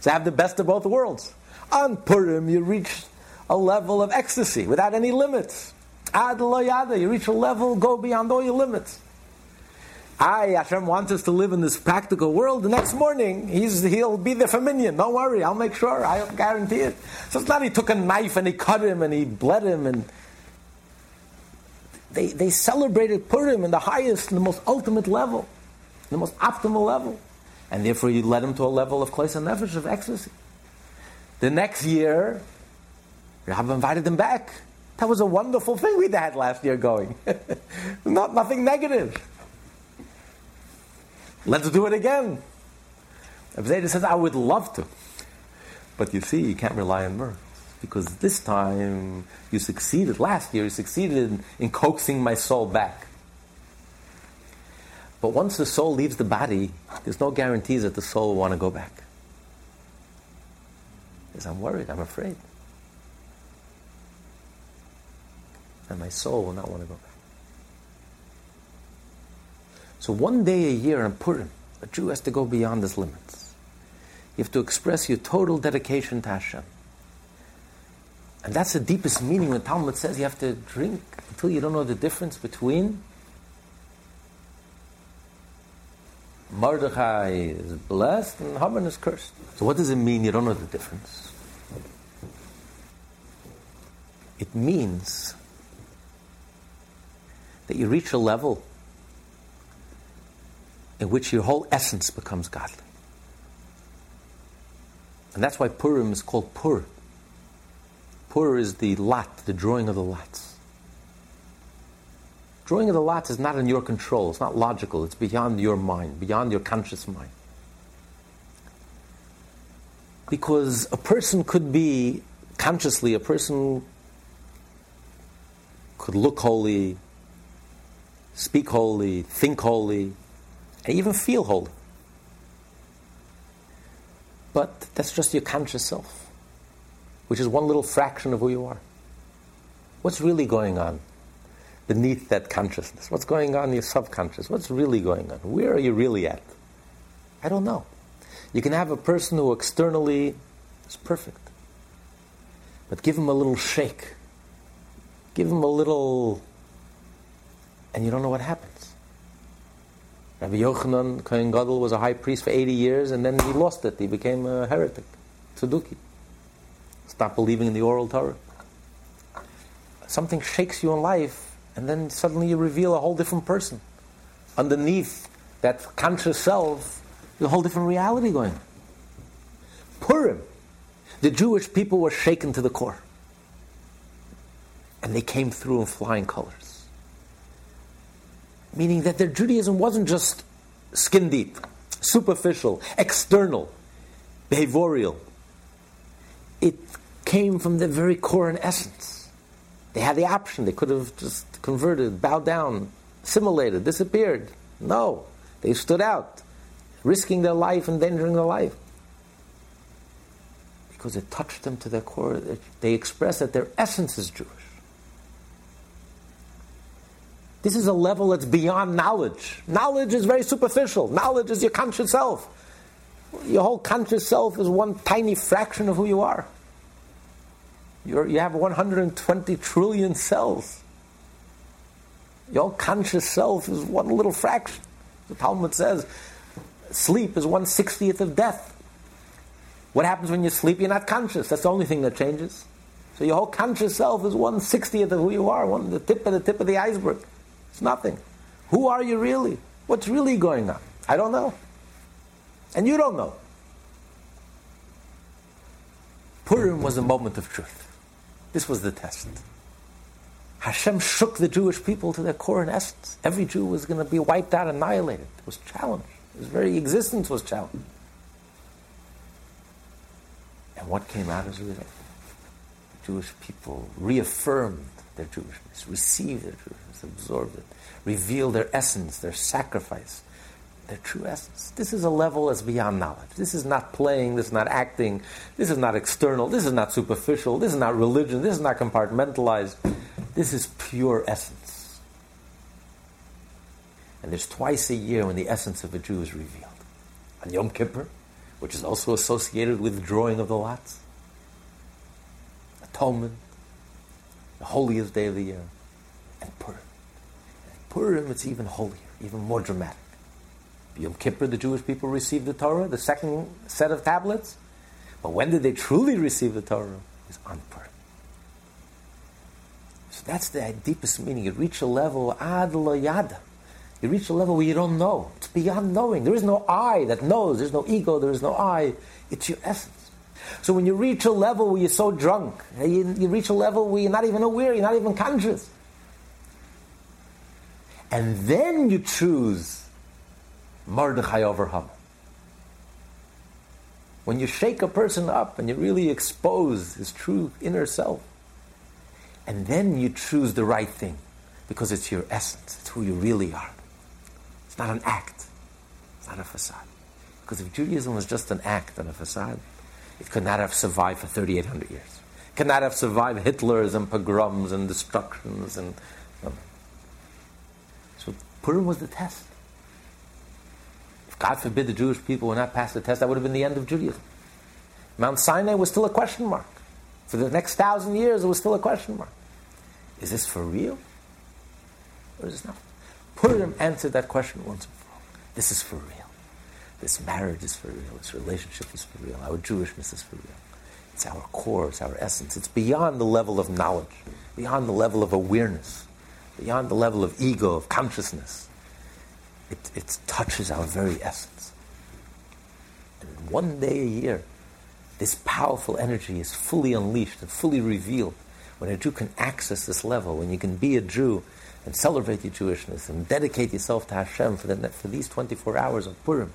So I have the best of both worlds. On Purim, you reach a level of ecstasy without any limits. Ad yada, you reach a level, go beyond all your limits. I, Hashem wants us to live in this practical world. The next morning, he's, he'll be there for minyan. Don't worry, I'll make sure. I'll guarantee it. So it's not he took a knife and he cut him and he bled him and they, they celebrated Purim in the highest, in the most ultimate level, the most optimal level. And therefore you led him to a level of Klois HaNefesh, of ecstasy. The next year, Rabbi invited him back. That was a wonderful thing we had last year going. [LAUGHS] Not nothing negative. Let's do it again. Zera says, I would love to. But you see, you can't rely on miracles. Because this time you succeeded, last year you succeeded in, in coaxing my soul back. But once the soul leaves the body, there's no guarantees that the soul will want to go back. Because I'm worried, I'm afraid. And my soul will not want to go back. So one day a year in Purim, a Jew has to go beyond his limits. You have to express your total dedication to Hashem. And that's the deepest meaning when Talmud says you have to drink until you don't know the difference between Mordechai is blessed and Haman is cursed. So what does it mean you don't know the difference? It means that you reach a level in which your whole essence becomes godly. And that's why Purim is called Pur. Pur is the lot, the drawing of the lots. Drawing of the lots is not in your control, it's not logical, it's beyond your mind, beyond your conscious mind. Because a person could be, consciously, a person could look holy, speak holy, think holy, and even feel holy. But that's just your conscious self, which is one little fraction of who you are. What's really going on beneath that consciousness? What's going on in your subconscious? What's really going on? Where are you really at? I don't know. You can have a person who externally is perfect, but give him a little shake, give him a little, and you don't know what happens. Rabbi Yochanan Kohen Gadol was a high priest for 80 years, and then he lost it. He became a heretic, Tzeduki. Stopped believing in the oral Torah. Something shakes you in life, and then suddenly you reveal a whole different person. Underneath that conscious self, a whole different reality going. Purim, the Jewish people were shaken to the core. And they came through in flying colors. Meaning that their Judaism wasn't just skin deep, superficial, external, behavioral. It came from the very core and essence. They had the option. They could have just converted, bowed down, assimilated, disappeared. No, they stood out, risking their life, endangering their life. Because it touched them to their core. They expressed that their essence is Jewish. This is a level that's beyond knowledge. Knowledge is very superficial. Knowledge is your conscious self. Your whole conscious self is one tiny fraction of who you are. You're, you have 120 trillion cells. Your conscious self is one little fraction. The Talmud says sleep is one sixtieth of death. What happens when you sleep? You're not conscious. That's the only thing that changes. So your whole conscious self is one sixtieth of who you are, one the tip of the tip of the iceberg. It's nothing. Who are you really? What's really going on? I don't know. And you don't know. Purim was a moment of truth. This was the test. Hashem shook the Jewish people to their core and essence. Every Jew was going to be wiped out, annihilated. It was challenged. His very existence was challenged. And what came out as a result? The Jewish people reaffirmed their Jewishness, received their Jewishness, absorbed it, revealed their essence, their sacrifice, their true essence. This is a level that's beyond knowledge. This is not playing, this is not acting, this is not external, this is not superficial, this is not religion, this is not compartmentalized. This is pure essence. And there's twice a year when the essence of a Jew is revealed. On Yom Kippur, which is also associated with the drawing of the lots, atonement, the holiest day of the year, and Purim. And Purim, it's even holier, even more dramatic. Yom Kippur, the Jewish people received the Torah, the second set of tablets. But when did they truly receive the Torah? Was on Purim. So that's the deepest meaning. You reach a level ad yada. You reach a level where you don't know. It's beyond knowing. There is no I that knows. There's no ego. There is no I. It's your essence. So when you reach a level where you're so drunk, eh, you, you reach a level where you're not even aware, you're not even conscious. And then you choose Mordechai over Haman. When you shake a person up and you really expose his true inner self, and then you choose the right thing because it's your essence, it's who you really are. It's not an act, it's not a facade. Because if Judaism was just an act and a facade, it could not have survived for 3,800 years. It could not have survived Hitlers and pogroms and destructions. And, So Purim was the test. God forbid the Jewish people would not pass the test, that would have been the end of Judaism. Mount Sinai was still a question mark. For the next thousand years, it was still a question mark. Is this for real? Or is this not? Purim answered that question once and for all. This is for real. This marriage is for real. This relationship is for real. Our Jewishness is for real. It's our core, it's our essence. It's beyond the level of knowledge, beyond the level of awareness, beyond the level of ego, of consciousness. It, it touches our very essence. And one day a year, this powerful energy is fully unleashed and fully revealed. When a Jew can access this level, when you can be a Jew and celebrate your Jewishness and dedicate yourself to Hashem for, the, for these 24 hours of Purim,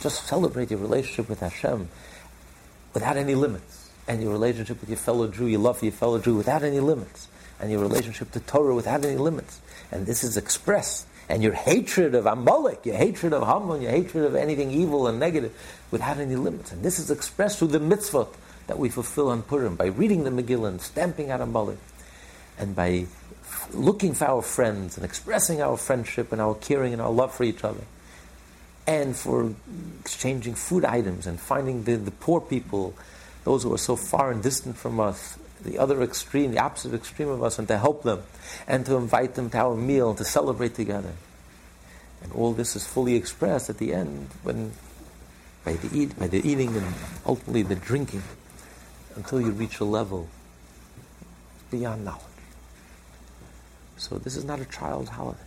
just celebrate your relationship with Hashem without any limits. And your relationship with your fellow Jew, your love for your fellow Jew without any limits. And your relationship to Torah without any limits. And this is expressed. And your hatred of Amalek, your hatred of Haman, your hatred of anything evil and negative without any limits. And this is expressed through the mitzvot that we fulfill on Purim by reading the Megillah and stamping out Amalek. And by looking for our friends and expressing our friendship and our caring and our love for each other and for exchanging food items and finding the, the poor people, those who are so far and distant from us, the other extreme, the opposite extreme of us, and to help them, and to invite them to our meal, and to celebrate together. And all this is fully expressed at the end when, by the, eat, by the eating and ultimately the drinking, until you reach a level beyond knowledge. So this is not a child's holiday.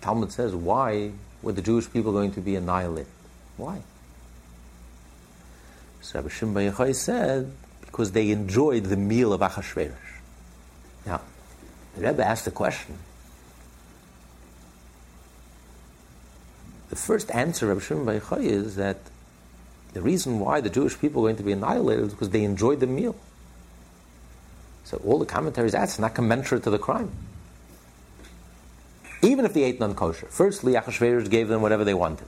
Talmud says, why were the Jewish people going to be annihilated? Why? So Rabbi Shimon said, because they enjoyed the meal of Achashverosh. Now, the Rebbe asked the question. The first answer, of Shimon Yochai, is that the reason why the Jewish people are going to be annihilated is because they enjoyed the meal. So all the commentaries ask, not commensurate to the crime even if they ate non-kosher. Firstly, Achashverosh gave them whatever they wanted.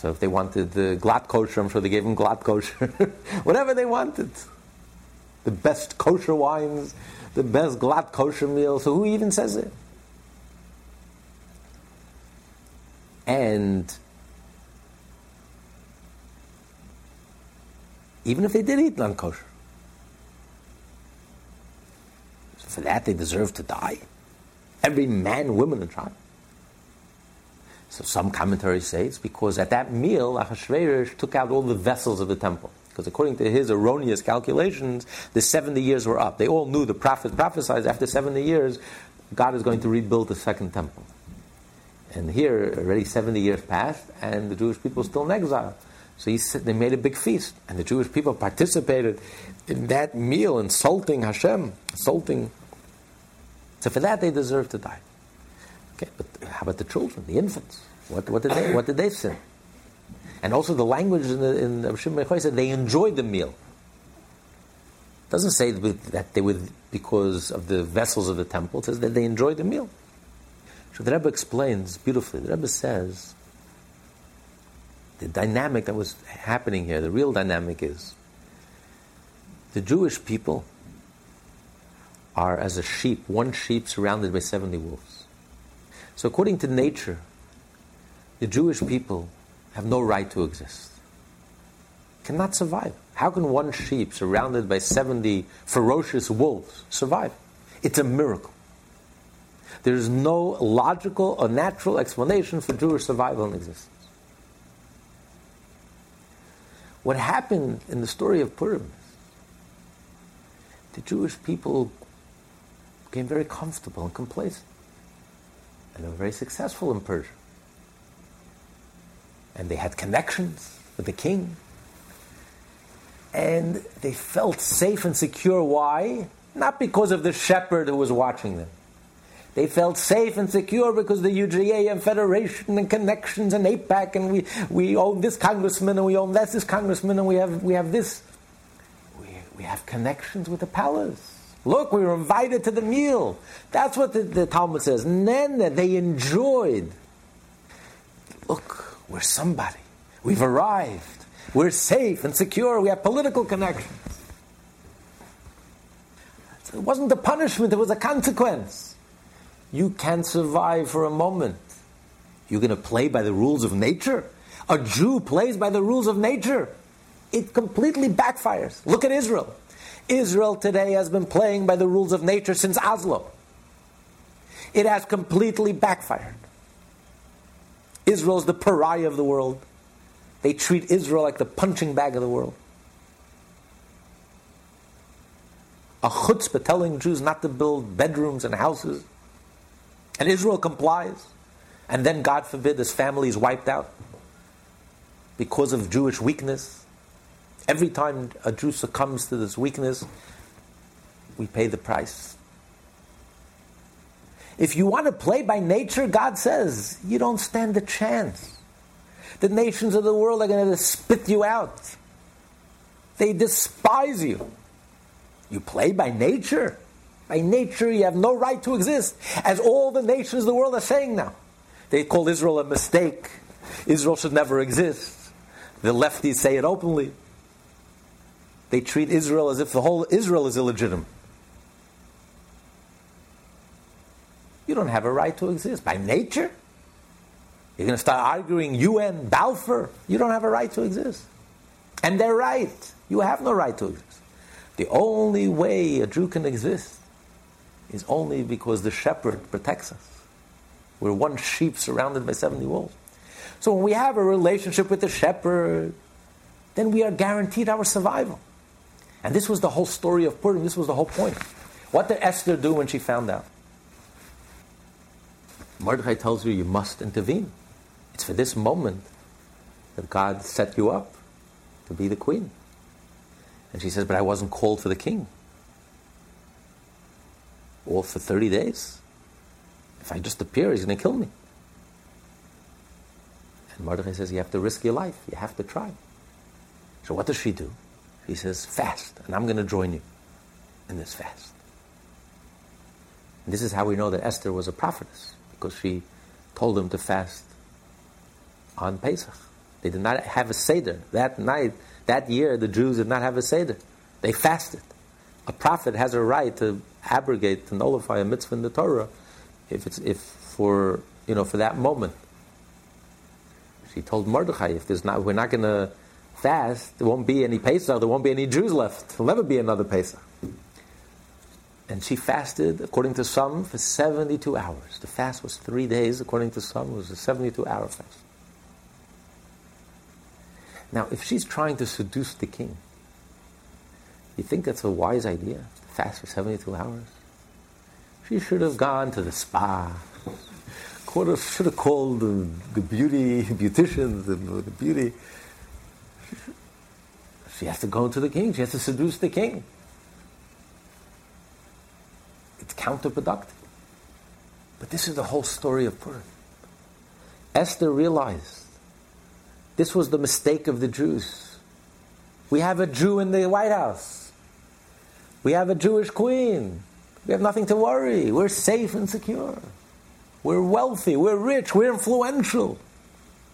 So if they wanted the glatt kosher, I'm sure they gave them glatt kosher. [LAUGHS] whatever they wanted. The best kosher wines, the best glatt kosher meal. So who even says it? And even if they did eat non-kosher, so for that they deserve to die. Every man, woman, and child. So some commentaries say it's because at that meal, Achashverosh took out all the vessels of the temple. Because according to his erroneous calculations, the 70 years were up. They all knew the prophet prophesied after 70 years, God is going to rebuild the second temple. And here, already 70 years passed, and the Jewish people still in exile. So said, they made a big feast, and the Jewish people participated in that meal, insulting Hashem, insulting so for that, they deserve to die. Okay, but how about the children, the infants? What, what, did, they, what did they sin? And also the language in, the, in Shimon said they enjoyed the meal. It doesn't say that they were because of the vessels of the temple. It says that they enjoyed the meal. So the Rebbe explains beautifully. The Rebbe says the dynamic that was happening here, the real dynamic is the Jewish people are as a sheep, one sheep surrounded by 70 wolves. So, according to nature, the Jewish people have no right to exist, cannot survive. How can one sheep surrounded by 70 ferocious wolves survive? It's a miracle. There is no logical or natural explanation for Jewish survival and existence. What happened in the story of Purim the Jewish people became very comfortable and complacent. And they were very successful in Persia. And they had connections with the king. And they felt safe and secure. Why? Not because of the shepherd who was watching them, They felt safe and secure because the UJA and Federation and connections and AIPAC and we, we own this congressman and we own this, this congressman and we have, we have this. We, we have connections with the palace. Look, we were invited to the meal. That's what the, the Talmud says. Then they enjoyed. Look, we're somebody. We've arrived. We're safe and secure. We have political connections. It wasn't a punishment, it was a consequence. You can't survive for a moment. You're going to play by the rules of nature? A Jew plays by the rules of nature. It completely backfires. Look at Israel. Israel today has been playing by the rules of nature since Oslo. It has completely backfired. Israel is the pariah of the world. They treat Israel like the punching bag of the world. A chutzpah telling Jews not to build bedrooms and houses. And Israel complies. And then, God forbid, this family is wiped out because of Jewish weakness. Every time a Jew succumbs to this weakness, we pay the price. If you want to play by nature, God says, you don't stand a chance. The nations of the world are going to spit you out. They despise you. You play by nature. By nature, you have no right to exist, as all the nations of the world are saying now. They call Israel a mistake. Israel should never exist. The lefties say it openly. They treat Israel as if the whole Israel is illegitimate. You don't have a right to exist by nature. You're going to start arguing UN, Balfour. You don't have a right to exist. And they're right. You have no right to exist. The only way a Jew can exist is only because the shepherd protects us. We're one sheep surrounded by 70 wolves. So when we have a relationship with the shepherd, then we are guaranteed our survival. And this was the whole story of Purim. This was the whole point. What did Esther do when she found out? Mordechai tells her, You must intervene. It's for this moment that God set you up to be the queen. And she says, But I wasn't called for the king. Or for 30 days. If I just appear, he's going to kill me. And Mordechai says, You have to risk your life. You have to try. So what does she do? He says, fast, and I'm going to join you in this fast. And this is how we know that Esther was a prophetess, because she told them to fast on Pesach. They did not have a Seder. That night, that year, the Jews did not have a Seder. They fasted. A prophet has a right to abrogate, to nullify a mitzvah in the Torah if it's if for you know for that moment. She told Mordechai, if there's not we're not gonna fast, there won't be any Pesach, there won't be any Jews left. There'll never be another Pesach. And she fasted, according to some, for 72 hours. The fast was three days, according to some, it was a 72 hour fast. Now, if she's trying to seduce the king, you think that's a wise idea? To fast for 72 hours? She should have gone to the spa. Should have called the, the beauty beauticians, the, the beauty she has to go to the king. She has to seduce the king. It's counterproductive. But this is the whole story of Purim. Esther realized this was the mistake of the Jews. We have a Jew in the White House. We have a Jewish queen. We have nothing to worry. We're safe and secure. We're wealthy. We're rich. We're influential.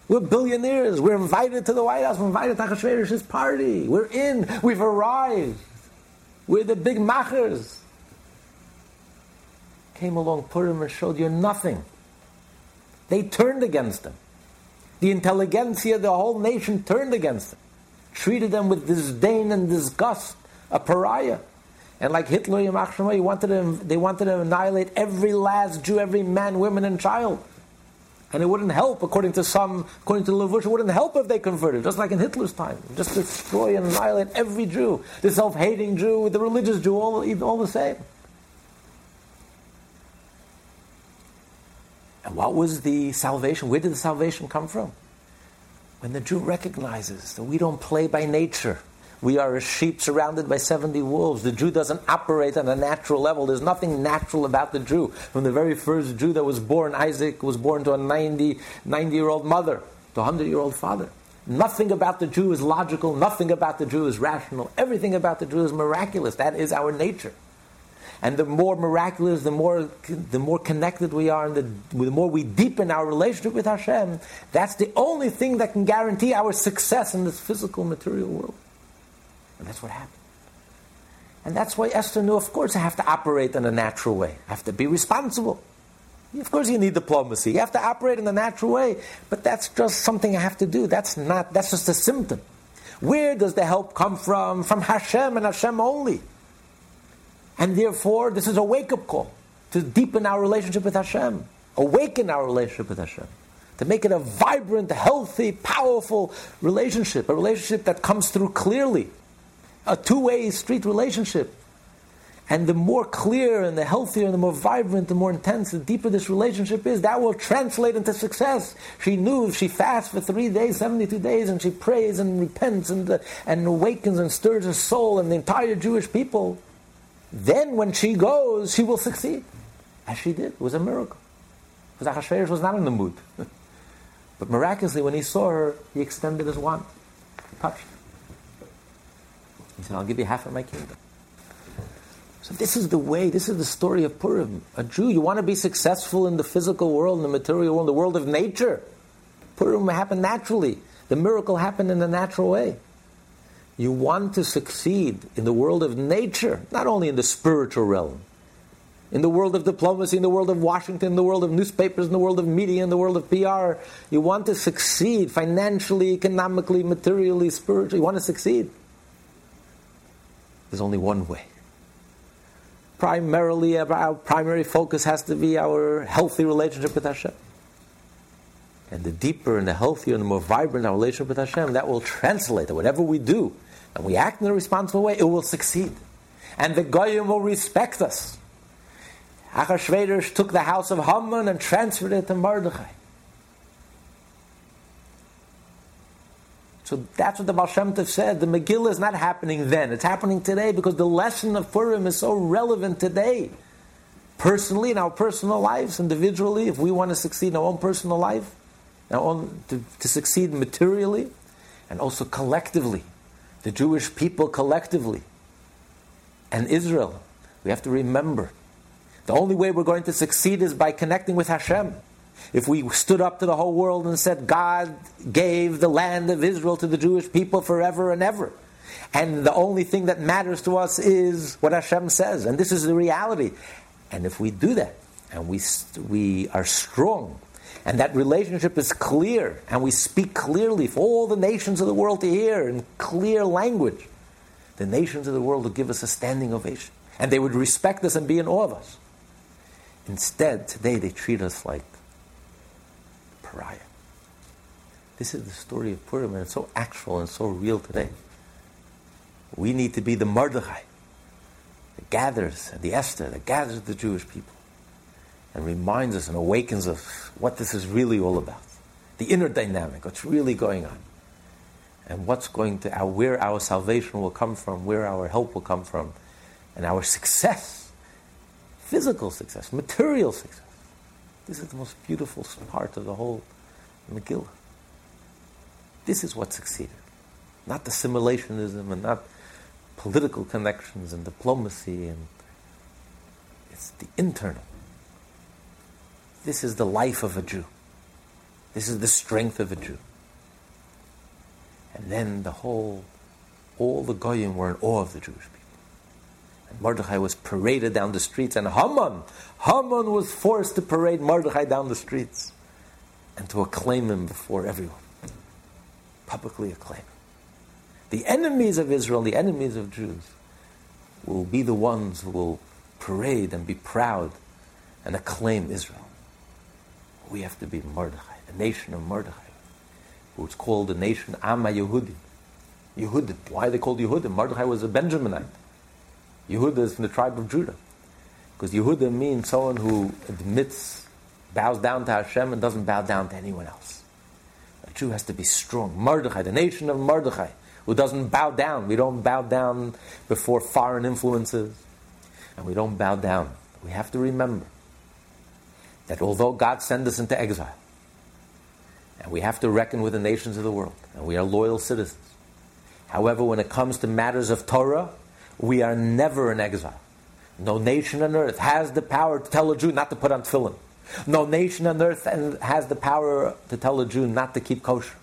We're billionaires. We're invited to the White House. We're invited to Achashverosh's party. We're in. We've arrived. We're the big machers. Came along Purim and showed you nothing. They turned against them. The intelligentsia, the whole nation turned against them. Treated them with disdain and disgust, a pariah. And like Hitler, he wanted to, they wanted to annihilate every last Jew, every man, woman, and child. And it wouldn't help, according to some, according to Levush, it wouldn't help if they converted, just like in Hitler's time. Just destroy and annihilate every Jew, the self-hating Jew, the religious Jew, all, all the same. And what was the salvation? Where did the salvation come from? When the Jew recognizes that we don't play by nature, We are a sheep surrounded by 70 wolves. The Jew doesn't operate on a natural level. There's nothing natural about the Jew. From the very first Jew that was born, Isaac was born to a 90, 90 year old mother, to a 100 year old father. Nothing about the Jew is logical. Nothing about the Jew is rational. Everything about the Jew is miraculous. That is our nature. And the more miraculous, the more, the more connected we are, and the, the more we deepen our relationship with Hashem, that's the only thing that can guarantee our success in this physical, material world. And that's what happened. And that's why Esther knew, of course, I have to operate in a natural way. I have to be responsible. Of course, you need diplomacy. You have to operate in a natural way, but that's just something I have to do. That's not. That's just a symptom. Where does the help come from? From Hashem and Hashem only. And therefore, this is a wake-up call to deepen our relationship with Hashem, awaken our relationship with Hashem, to make it a vibrant, healthy, powerful relationship, a relationship that comes through clearly, a two-way street relationship and the more clear and the healthier and the more vibrant, the more intense, the deeper this relationship is, that will translate into success. She knew if she fasts for three days, 72 days, and she prays and repents and, uh, and awakens and stirs her soul and the entire Jewish people, then when she goes, she will succeed. As she did. It was a miracle. Because Achashverosh was not in the mood. [LAUGHS] but miraculously, when he saw her, he extended his wand. He touched He said, I'll give you half of my kingdom. So this is the way, this is the story of Purim. A Jew, you want to be successful in the physical world, in the material world, in the world of nature. Purim happened naturally. The miracle happened in a natural way. You want to succeed in the world of nature, not only in the spiritual realm, in the world of diplomacy, in the world of Washington, in the world of newspapers, in the world of media, in the world of PR. You want to succeed financially, economically, materially, spiritually. You want to succeed. There's only one way primarily uh, our primary focus has to be our healthy relationship with Hashem. And the deeper and the healthier and the more vibrant our relationship with Hashem, that will translate that whatever we do and we act in a responsible way, it will succeed. And the Goyim will respect us. Achashverosh took the house of Haman and transferred it to Mordechai. So that's what the Baal Shem Tov said. The Megillah is not happening then. It's happening today because the lesson of Purim is so relevant today. Personally, in our personal lives, individually, if we want to succeed in our own personal life, our own, to, to succeed materially, and also collectively, the Jewish people collectively, and Israel, we have to remember the only way we're going to succeed is by connecting with Hashem. If we stood up to the whole world and said, God gave the land of Israel to the Jewish people forever and ever. And the only thing that matters to us is what Hashem says. And this is the reality. And if we do that, and we, we are strong, and that relationship is clear, and we speak clearly for all the nations of the world to hear in clear language, the nations of the world will give us a standing ovation. And they would respect us and be in awe of us. Instead, today they treat us like This is the story of Purim, and it's so actual and so real today. We need to be the Mordechai that gathers, the Esther that gathers the Jewish people and reminds us and awakens us what this is really all about. The inner dynamic, what's really going on. And what's going to, where our salvation will come from, where our help will come from, and our success, physical success, material success. This is the most beautiful part of the whole Megillah. This is what succeeded. Not assimilationism and not political connections and diplomacy and it's the internal. This is the life of a Jew. This is the strength of a Jew. And then the whole, all the Goyim were in awe of the Jewish people. Mordechai was paraded down the streets, and Haman, Haman was forced to parade Mordechai down the streets and to acclaim him before everyone. Publicly acclaim him. The enemies of Israel, the enemies of Jews, will be the ones who will parade and be proud and acclaim Israel. We have to be Mordechai, the nation of Mordechai, who's called the nation Amma Yehudim. Yehudim. Why are they called Yehudim? Mordechai was a Benjaminite. Yehuda is from the tribe of Judah. Because Yehuda means someone who admits, bows down to Hashem and doesn't bow down to anyone else. A Jew has to be strong. Mordechai, the nation of Mordechai, who doesn't bow down. We don't bow down before foreign influences, and we don't bow down. We have to remember that although God sent us into exile, and we have to reckon with the nations of the world, and we are loyal citizens. However, when it comes to matters of Torah, we are never in exile. No nation on earth has the power to tell a Jew not to put on tefillin. No nation on earth has the power to tell a Jew not to keep kosher.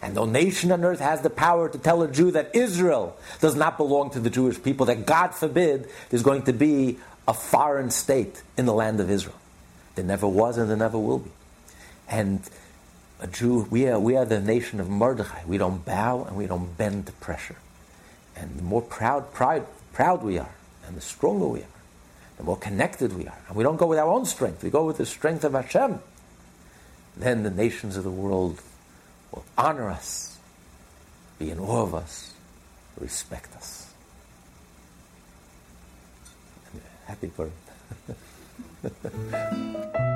And no nation on earth has the power to tell a Jew that Israel does not belong to the Jewish people, that God forbid there's going to be a foreign state in the land of Israel. There never was and there never will be. And a Jew, we are, we are the nation of Mordechai. We don't bow and we don't bend to pressure. And the more proud, pride, proud we are, and the stronger we are, the more connected we are. And we don't go with our own strength, we go with the strength of Hashem. Then the nations of the world will honor us, be in awe of us, respect us. Happy for birthday. [LAUGHS]